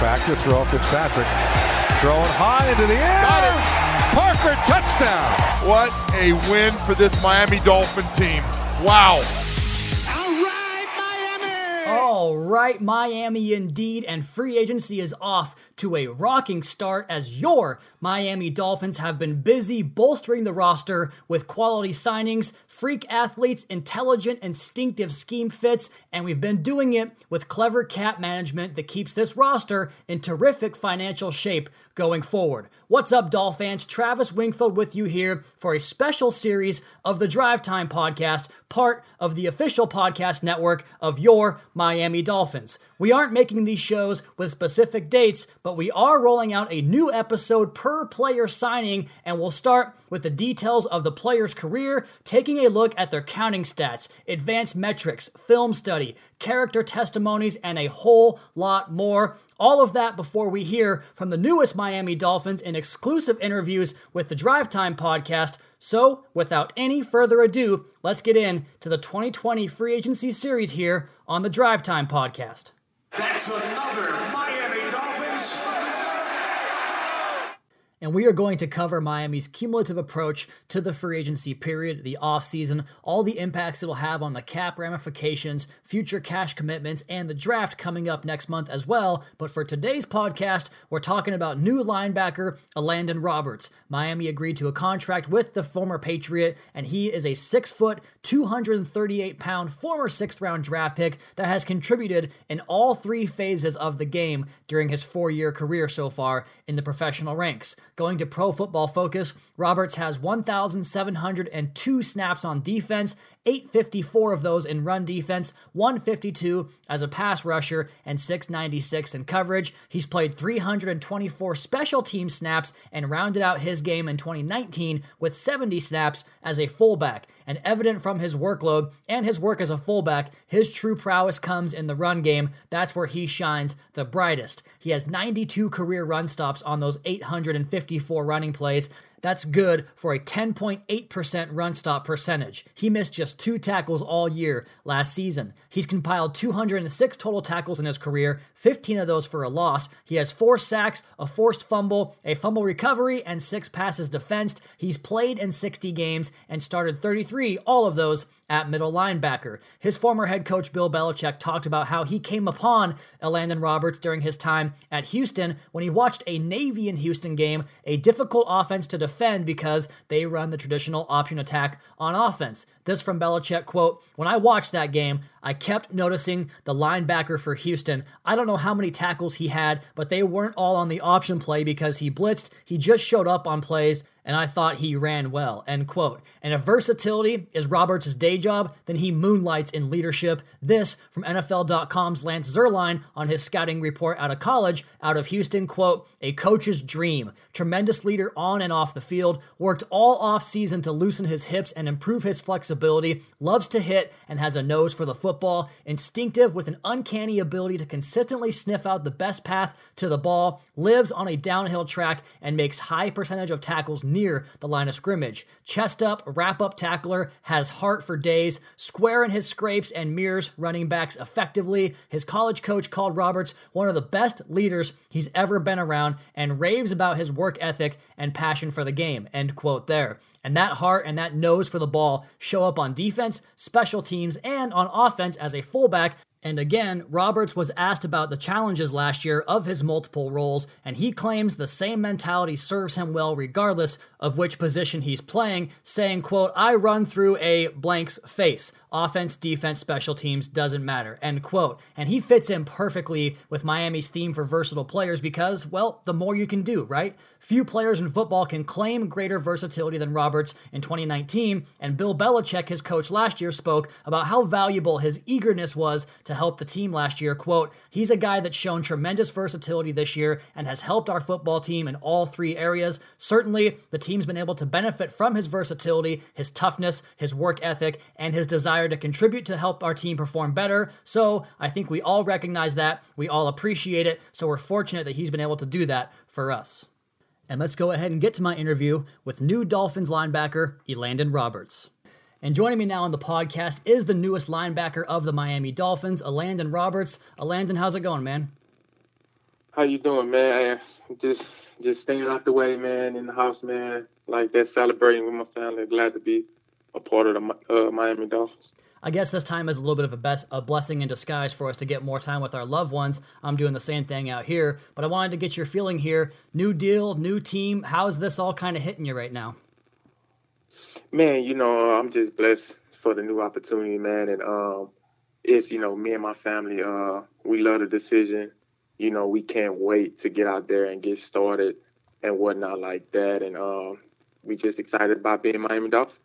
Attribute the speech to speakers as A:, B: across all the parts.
A: Back to throw. Fitzpatrick throwing high into the air.
B: Got it.
A: Parker touchdown.
B: What a win for this Miami Dolphin team. Wow.
C: All right, Miami indeed, and free agency is off to a rocking start as your Miami Dolphins have been busy bolstering the roster with quality signings, freak athletes, intelligent, instinctive scheme fits, and we've been doing it with clever cap management that keeps this roster in terrific financial shape going forward. What's up, Doll fans? Travis Wingfield with you here for a special series of the Drive Time podcast, part of the official podcast network of your Miami Dolphins. We aren't making these shows with specific dates, but we are rolling out a new episode per player signing, and we'll start with the details of the player's career, taking a look at their counting stats, advanced metrics, film study, character testimonies, and a whole lot more. All of that before we hear from the newest Miami Dolphins in exclusive interviews with the Drive Time podcast. So, without any further ado, let's get in to the 2020 free agency series here on the Drive Time podcast.
D: That's another Dolphins.
C: And we are going to cover Miami's cumulative approach to the free agency period, the offseason, all the impacts it'll have on the cap ramifications, future cash commitments, and the draft coming up next month as well. But for today's podcast, we're talking about new linebacker Elandon Roberts. Miami agreed to a contract with the former Patriot, and he is a six foot, 238 pound former sixth round draft pick that has contributed in all three phases of the game during his four year career so far in the professional ranks. Going to Pro Football Focus, Roberts has 1,702 snaps on defense, 854 of those in run defense, 152 as a pass rusher, and 696 in coverage. He's played 324 special team snaps and rounded out his game in 2019 with 70 snaps as a fullback. And evident from his workload and his work as a fullback, his true prowess comes in the run game. That's where he shines the brightest. He has 92 career run stops on those 854 running plays. That's good for a 10.8% run stop percentage. He missed just two tackles all year last season. He's compiled 206 total tackles in his career, 15 of those for a loss. He has four sacks, a forced fumble, a fumble recovery, and six passes defensed. He's played in 60 games and started 33, all of those at middle linebacker. His former head coach Bill Belichick talked about how he came upon Elandon Roberts during his time at Houston when he watched a Navy in Houston game, a difficult offense to defend because they run the traditional option attack on offense. This from Belichick quote, When I watched that game, I kept noticing the linebacker for Houston. I don't know how many tackles he had, but they weren't all on the option play because he blitzed. He just showed up on plays and I thought he ran well. End quote. And if versatility is Roberts' day job, then he moonlights in leadership. This from NFL.com's Lance Zierlein on his scouting report out of college, out of Houston, quote, a coach's dream. Tremendous leader on and off the field, worked all off season to loosen his hips and improve his flexibility, loves to hit and has a nose for the football, instinctive with an uncanny ability to consistently sniff out the best path to the ball, lives on a downhill track and makes high percentage of tackles near the line of scrimmage. Chest up, wrap up tackler, has heart for days, square in his scrapes and mirrors running backs effectively. His college coach called Roberts one of the best leaders he's ever been around and raves about his work ethic and passion for the game. End quote there. And that heart and that nose for the ball show up on defense, special teams, and on offense as a fullback. And again, Roberts was asked about the challenges last year of his multiple roles, and he claims the same mentality serves him well regardless of which position he's playing, saying, quote, I run through a blank's face. Offense, defense, special teams doesn't matter, end quote. And he fits in perfectly with Miami's theme for versatile players because, well, the more you can do, right? Few players in football can claim greater versatility than Roberts in 2019, and Bill Belichick, his coach last year, spoke about how valuable his eagerness was to help the team last year. Quote, he's a guy that's shown tremendous versatility this year and has helped our football team in all three areas. Certainly, the team's been able to benefit from his versatility, his toughness, his work ethic, and his desire to contribute to help our team perform better. So I think we all recognize that. We all appreciate it. So we're fortunate that he's been able to do that for us. And let's go ahead and get to my interview with new Dolphins linebacker Elandon Roberts. And joining me now on the podcast is the newest linebacker of the Miami Dolphins, Elandon Roberts. Elandon, how's it going, man?
E: How you doing, man? Just just staying out the way, man, in the house, man. Like that, celebrating with my family. Glad to be a part of the uh, Miami Dolphins.
C: I guess this time is a little bit of a, best, a blessing in disguise for us to get more time with our loved ones. I'm doing the same thing out here, but I wanted to get your feeling here. New deal, new team. How's this all kind of hitting you right now?
E: Man, you know, I'm just blessed for the new opportunity, man. And um, it's, you know, me and my family, uh, we love the decision. You know, we can't wait to get out there and get started and whatnot like that. And um, we just excited about being Miami Dolphins.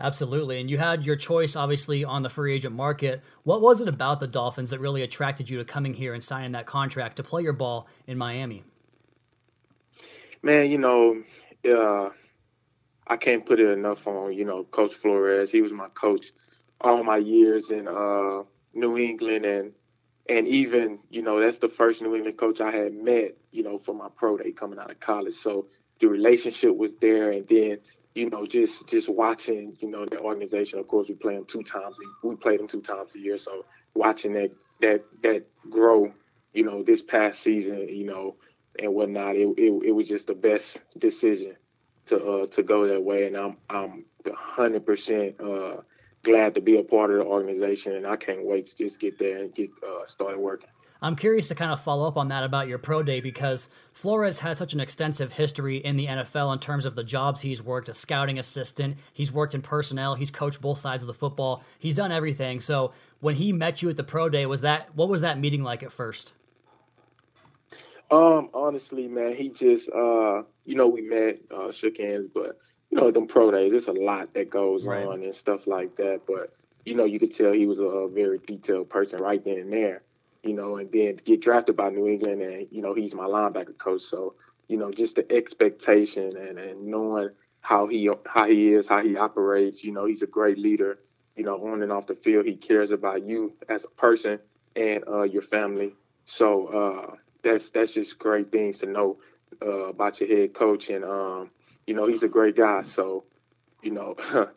C: Absolutely. And you had your choice, obviously, on the free agent market. What was it about the Dolphins that really attracted you to coming here and signing that contract to play your ball in Miami?
E: Man, you know, uh, I can't put it enough on, you know, Coach Flores. He was my coach all my years in uh, New England. And, and even, you know, that's the first New England coach I had met, you know, for my pro day coming out of college. So the relationship was there. And then, you know, just just watching, you know, the organization. Of course, we play them two times. We play them two times a year. So watching that that that grow, you know, this past season, you know, and whatnot, it it, it was just the best decision to uh, to go that way. And I'm I'm 100 percent uh, glad to be a part of the organization, and I can't wait to just get there and get uh, started working.
C: I'm curious to kind of follow up on that about your pro day because Flores has such an extensive history in the NFL in terms of the jobs he's worked a scouting assistant, he's worked in personnel, he's coached both sides of the football, he's done everything. So when he met you at the pro day, was that what was that meeting like at first?
E: Um, honestly, man, he just uh, you know, we met, uh, shook hands, but you know, them pro days, there's a lot that goes right. on and stuff like that. But you know, you could tell he was a, a very detailed person right then and there you know, and then get drafted by New England, and you know he's my linebacker coach. So you know, just the expectation and, and knowing how he how he is, how he operates. You know, he's a great leader. You know, on and off the field, he cares about you as a person and uh, your family. So uh, that's that's just great things to know uh, about your head coach, and um, you know he's a great guy. So you know,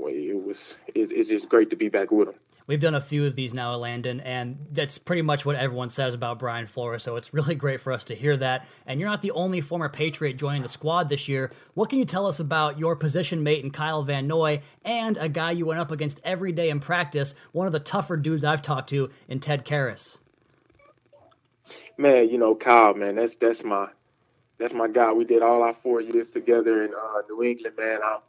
E: it was it's, it's just great to be back with him.
C: We've done a few of these now, Landon, and that's pretty much what everyone says about Brian Flores. So it's really great for us to hear that. And you're not the only former Patriot joining the squad this year. What can you tell us about your position mate in Kyle Van Noy and a guy you went up against every day in practice, one of the tougher dudes I've talked to in Ted Karras?
E: Man, you know Kyle, man, that's that's my that's my guy. We did all our four years together in uh, New England, man. I'm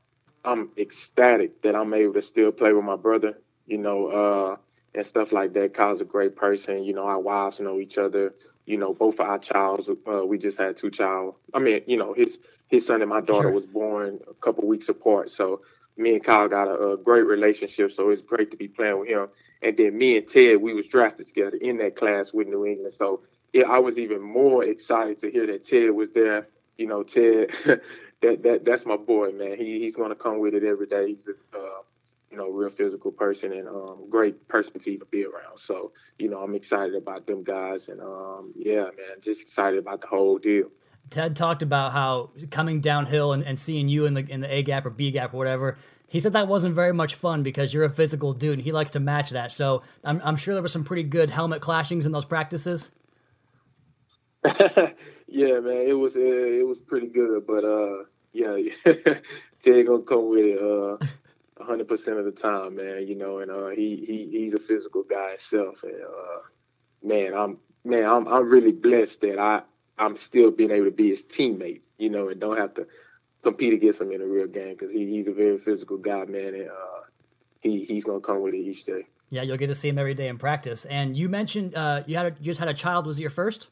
E: I'm ecstatic that I'm able to still play with my brother you know, uh, and stuff like that. Kyle's a great person. You know, our wives know each other. You know, both of our childs. Uh, we just had two child. I mean, you know, his his son and my daughter sure. was born a couple weeks apart. So me and Kyle got a, a, great relationship. So it's great to be playing with him. And then me and Ted, we was drafted together in that class with New England. So yeah, I was even more excited to hear that Ted was there. You know, Ted, that that that's my boy, man. He he's gonna come with it every day. He's a uh, you know, real physical person and um, great person to even be around. So, you know, I'm excited about them guys, and um, yeah, man, just excited about the whole deal.
C: Ted talked about how coming downhill and, and seeing you in the in the A gap or B gap or whatever. He said that wasn't very much fun because you're a physical dude and he likes to match that. So I'm, I'm sure there were some pretty good helmet clashings in those practices.
E: yeah, man, it was uh, it was pretty good, but uh, yeah, Ted gonna come with it. Percent of the time, man. You know, and uh, he he he's a physical guy himself, and uh, man, I'm man, I'm I'm really blessed that I I'm still being able to be his teammate, you know, and don't have to compete against him in a real game because he, he's a very physical guy, man, and uh, he he's gonna come with it each day.
C: Yeah, you'll get to see him every day in practice. And you mentioned uh, you had a, you just had a child. Was it your first?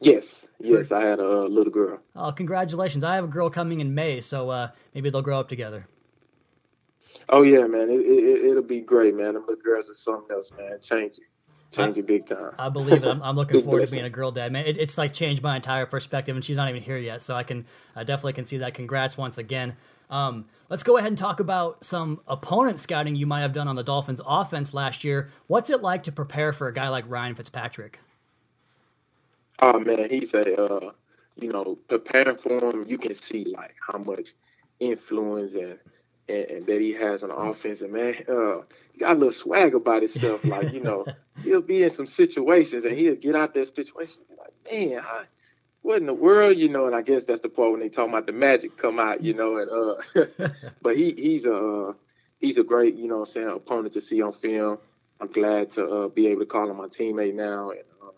E: Yes, yes, I had a little girl.
C: Oh, congratulations! I have a girl coming in May, so uh, maybe they'll grow up together.
E: Oh yeah, man. It, it, will be great, man. The girls are something else, man. Change it. Change it big time.
C: I believe it. I'm, I'm looking forward to being a girl dad, man. It, it's like changed my entire perspective, and she's not even here yet, so I can I definitely can see that. Congrats once again. Um, let's go ahead and talk about some opponent scouting you might have done on the Dolphins' offense last year. What's it like to prepare for a guy like Ryan Fitzpatrick?
E: Oh man, he's a uh, you know preparing for him. You can see like how much influence and and, and that he has on offense. And man, uh, he got a little swag about himself. Like you know, he'll be in some situations and he'll get out that situation. Like man, I, what in the world, you know? And I guess that's the part when they talk about the magic come out, you know. And uh, but he he's a uh, he's a great, you know, what I'm saying opponent to see on film. I'm glad to uh, be able to call him my teammate now, and uh,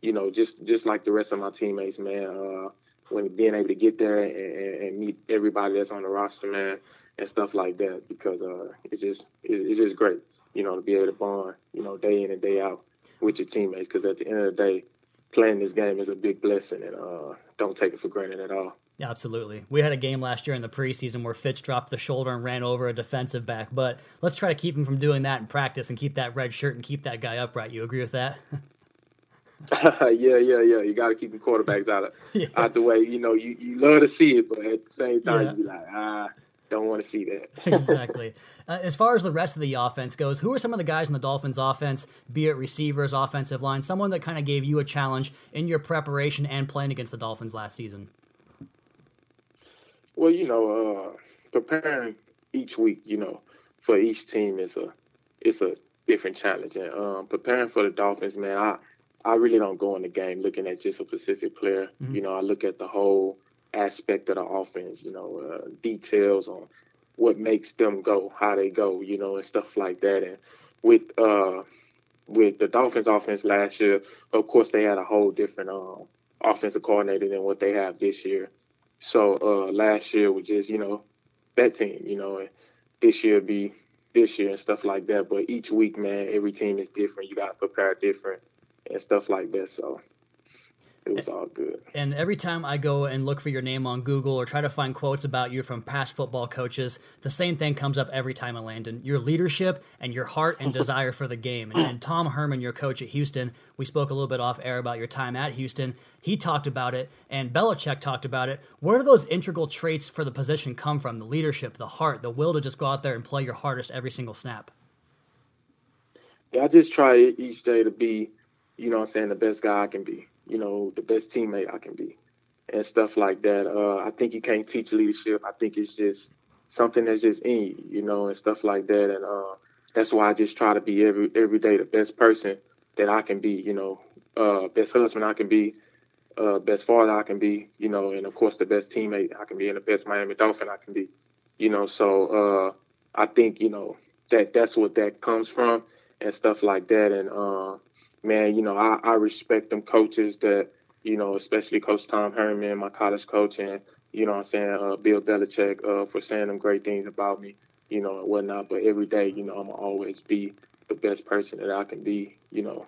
E: you know, just just like the rest of my teammates, man. Uh, when being able to get there and, and, meet everybody that's on the roster, man, and stuff like that, because uh, it's just it's, just great, you know, to be able to bond, you know, day in and day out with your teammates. Because at the end of the day, playing this game is a big blessing, and uh, don't take it for granted at all.
C: Absolutely. We had a game last year in the preseason where Fitz dropped the shoulder and ran over a defensive back, but let's try to keep him from doing that in practice and keep that red shirt and keep that guy upright. You agree with that?
E: yeah, yeah, yeah. You got to keep the quarterbacks out of yeah. out the way. You know, you, you love to see it, but at the same time, yeah. you be like, ah, don't want to see that.
C: exactly. Uh, as far as the rest of the offense goes, who are some of the guys in the Dolphins' offense, be it receivers, offensive line, someone that kind of gave you a challenge in your preparation and playing against the Dolphins last season?
E: Well, you know, uh, preparing each week, you know, for each team is a it's a different challenge. And um, preparing for the Dolphins, man, I I really don't go in the game looking at just a specific player. Mm-hmm. You know, I look at the whole aspect of the offense. You know, uh, details on what makes them go, how they go, you know, and stuff like that. And with uh, with the Dolphins offense last year, of course, they had a whole different um, offensive coordinator than what they have this year. So uh, last year was just you know that team, you know, and this year be this year and stuff like that. But each week, man, every team is different. You got to prepare different and stuff like that. So it was all good.
C: And every time I go and look for your name on Google or try to find quotes about you from past football coaches, the same thing comes up every time, Elandon. Your leadership and your heart and desire for the game. And, and, Tom Herman, your coach at Houston, we spoke a little bit off air about your time at Houston. He talked about it, and Belichick talked about it. Where do those integral traits for the position come from? The leadership, the heart, the will to just go out there and play your hardest every single snap.
E: Yeah, I just try each day to be, you know I'm saying, the best guy I can be you know, the best teammate I can be and stuff like that. Uh, I think you can't teach leadership. I think it's just something that's just in you, you know, and stuff like that. And uh, that's why I just try to be every every day the best person that I can be, you know, uh, best husband I can be, uh, best father I can be, you know, and of course the best teammate I can be, and the best Miami Dolphin I can be, you know. So uh, I think you know that that's what that comes from and stuff like that. And uh, man, you know, I, I respect them coaches that, you know, especially Coach Tom Herman, my college coach, and, you know I'm saying, uh, Bill Belichick uh, for saying them great things about me, you know, and whatnot. But every day, you know, I'm going to always be the best person that I can be, you know,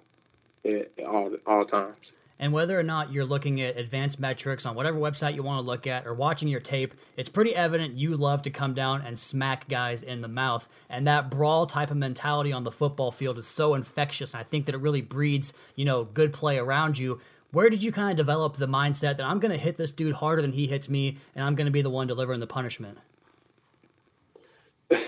E: at, all, all times.
C: And whether or not you're looking at advanced metrics on whatever website you want to look at or watching your tape, it's pretty evident you love to come down and smack guys in the mouth. And that brawl type of mentality on the football field is so infectious. And I think that it really breeds, you know, good play around you. Where did you kind of develop the mindset that I'm going to hit this dude harder than he hits me and I'm going to be the one delivering the punishment?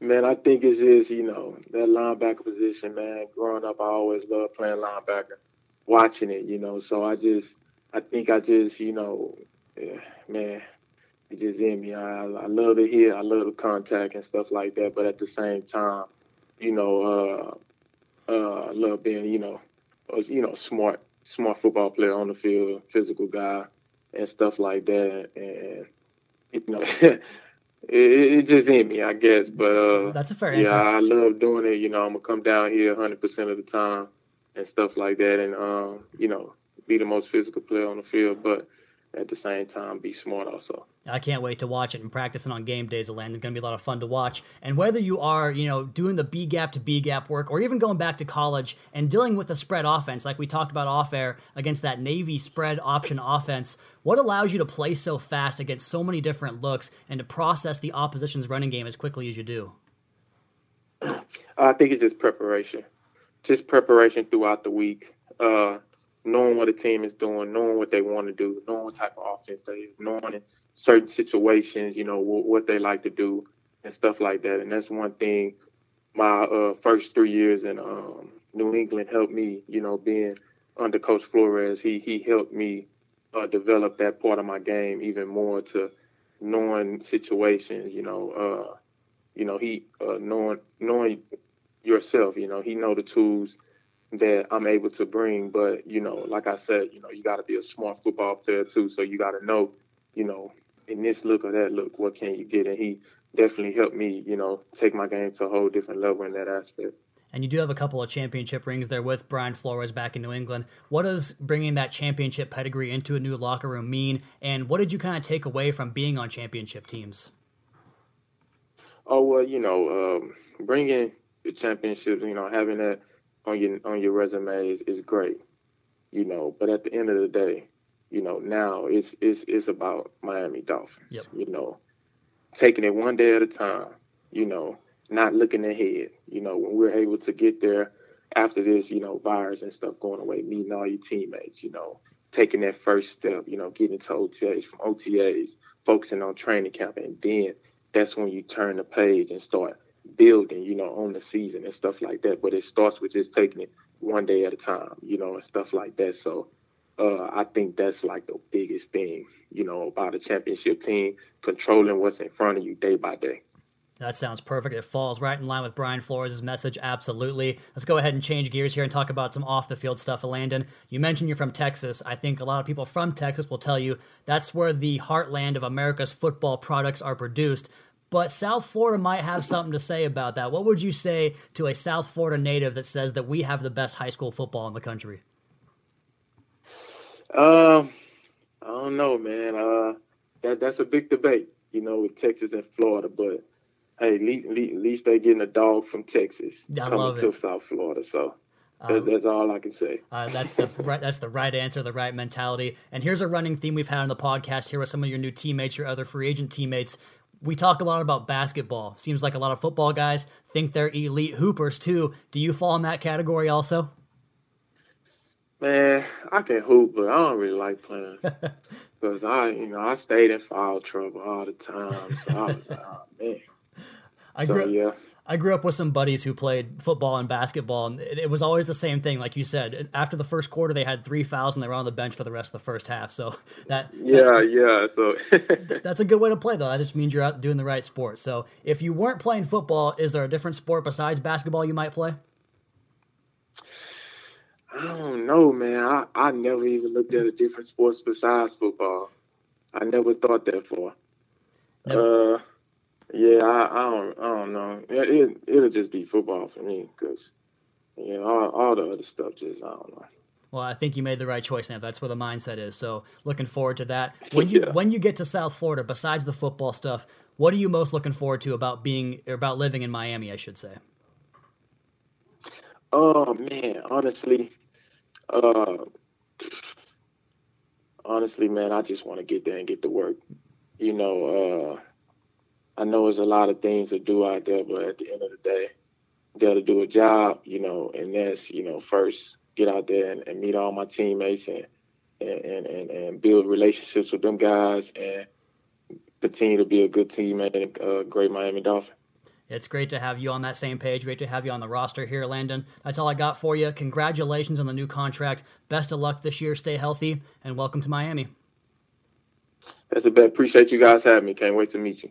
E: man, I think it's just, you know, that linebacker position, man. Growing up, I always loved playing linebacker watching it, you know. So I just, I think I just, you know, yeah, man, it just in me. I, I love to hear, I love the contact and stuff like that. But at the same time, you know, uh, uh, I love being, you know, you know, smart, smart football player on the field, physical guy, and stuff like that. And you know, it, it, just in me, I guess. But uh,
C: that's a fair answer.
E: Yeah, I love doing it. You know, I'm gonna come down here 100 percent of the time and stuff like that, and um, you know, be the most physical player on the field, but at the same time be smart also.
C: I can't wait to watch it and practicing on game days Elandon. It's going to be a lot of fun to watch. And whether you are, you know, doing the B gap to B gap work or even going back to college and dealing with a spread offense, like we talked about off air against that Navy spread option offense, what allows you to play so fast against so many different looks and to process the opposition's running game as quickly as you do?
E: I think it's just preparation just preparation throughout the week, uh, knowing what a team is doing, knowing what they want to do, knowing what type of offense they have, knowing in certain situations, you know, w- what they like to do and stuff like that. And that's one thing my uh, first three years in um, New England helped me, you know, being under Coach Flores. He he helped me uh, develop that part of my game even more to knowing situations, you know, uh, you know, he uh, knowing knowing yourself, you know, he know the tools that I'm able to bring. But you know, like I said, you know, you got to be a smart football player too. So you got to know, you know, in this look or that look, what can you get? And he definitely helped me, you know, take my game to a whole different level in that aspect.
C: And you do have a couple of championship rings there with Brian Flores back in New England. What does bringing that championship pedigree into a new locker room mean? And what did you kind of take away from being on championship teams?
E: Oh well, you know, um, bringing championships, you know, having that on your on your resume is, is great, you know. But at the end of the day, you know, now it's it's it's about Miami Dolphins.
C: Yep.
E: You know, taking it one day at a time. You know, not looking ahead. You know, when we're able to get there after this, you know, virus and stuff going away, meeting all your teammates. You know, taking that first step. You know, getting to OTAs from OTAs, focusing on training camp, and then that's when you turn the page and start building, you know, on the season and stuff like that. But it starts with just taking it one day at a time, you know, and stuff like that. So uh, I think that's like the biggest thing, you know, about a championship team, controlling what's in front of you day by day.
C: That sounds perfect. It falls right in line with Brian Flores' message. Absolutely. Let's go ahead and change gears here and talk about some off the field stuff, Landon. You mentioned you're from Texas. I think a lot of people from Texas will tell you that's where the heartland of America's football products are produced. But South Florida might have something to say about that. What would you say to a South Florida native that says that we have the best high school football in the country?
E: Um, I don't know, man. Uh, that that's a big debate, you know, with Texas and Florida. But hey, at least, at least they getting a dog from Texas
C: I
E: coming to. South Florida. So that's, um, that's all I can say.
C: Uh, that's the right. That's the right answer, the right mentality. And here's a running theme we've had on the podcast here with some of your new teammates, your other free agent teammates. We talk a lot about basketball. Seems like a lot of football guys think they're elite hoopers too. Do you fall in that category also?
E: Man, I can hoop, but I don't really like playing because I, you know, I stayed in foul trouble all the time. So I was like, oh man.
C: I
E: so,
C: grew,
E: yeah.
C: I grew up with some buddies who played football and basketball, and it was always the same thing. Like you said, after the first quarter, they had three fouls and they were on the bench for the rest of the first half. So that
E: yeah, that, yeah. So
C: that's a good way to play, though. That just means you're out doing the right sport. So if you weren't playing football, is there a different sport besides basketball you might play?
E: I don't know, man. I, I never even looked at a different sports besides football. I never thought that far. Never. Uh, yeah, I, I don't, I don't know. It, it will just be football for me because, you know, all, all the other stuff just I don't know.
C: Well, I think you made the right choice, now. That's where the mindset is. So, looking forward to that. When you yeah. when you get to South Florida, besides the football stuff, what are you most looking forward to about being or about living in Miami? I should say.
E: Oh man, honestly, uh, honestly, man, I just want to get there and get to work. You know, uh, I know there's a lot of things to do out there, but at the end of the day, got to do a job, you know, and that's, you know, first get out there and, and meet all my teammates and, and, and, and build relationships with them guys and continue to be a good teammate and a great Miami Dolphin.
C: It's great to have you on that same page. Great to have you on the roster here, Landon. That's all I got for you. Congratulations on the new contract. Best of luck this year. Stay healthy and welcome to Miami.
E: That's a bet. Appreciate you guys having me. Can't wait to meet you.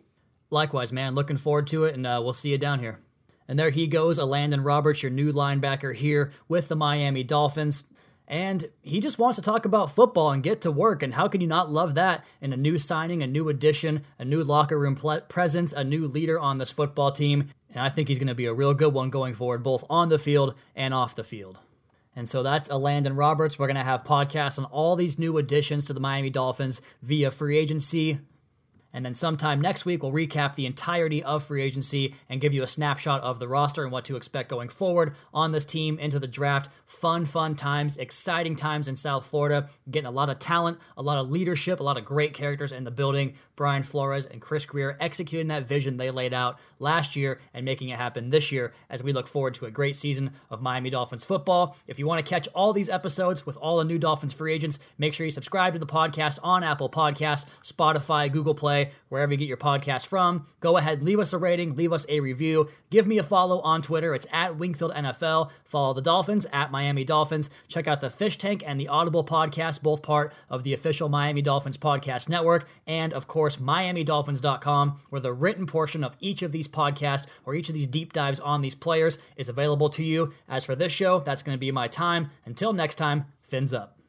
C: Likewise, man. Looking forward to it, and uh, we'll see you down here. And there he goes, Elandon Roberts, your new linebacker here with the Miami Dolphins. And he just wants to talk about football and get to work. And how can you not love that in a new signing, a new addition, a new locker room presence, a new leader on this football team? And I think he's going to be a real good one going forward, both on the field and off the field. And so that's Elandon Roberts. We're going to have podcasts on all these new additions to the Miami Dolphins via free agency, and then sometime next week, we'll recap the entirety of free agency and give you a snapshot of the roster and what to expect going forward on this team into the draft. Fun, fun times, exciting times in South Florida. Getting a lot of talent, a lot of leadership, a lot of great characters in the building. Brian Flores and Chris Grier executing that vision they laid out last year and making it happen this year as we look forward to a great season of Miami Dolphins football. If you want to catch all these episodes with all the new Dolphins free agents, make sure you subscribe to the podcast on Apple Podcasts, Spotify, Google Play, Wherever you get your podcast from. Go ahead, leave us a rating, leave us a review. Give me a follow on Twitter. It's at Wingfield NFL. Follow the Dolphins at Miami Dolphins. Check out the Fish Tank and the Audible podcast, both part of the official Miami Dolphins podcast network. And of course, MiamiDolphins.com, where the written portion of each of these podcasts or each of these deep dives on these players is available to you. As for this show, that's going to be my time. Until next time, fins up.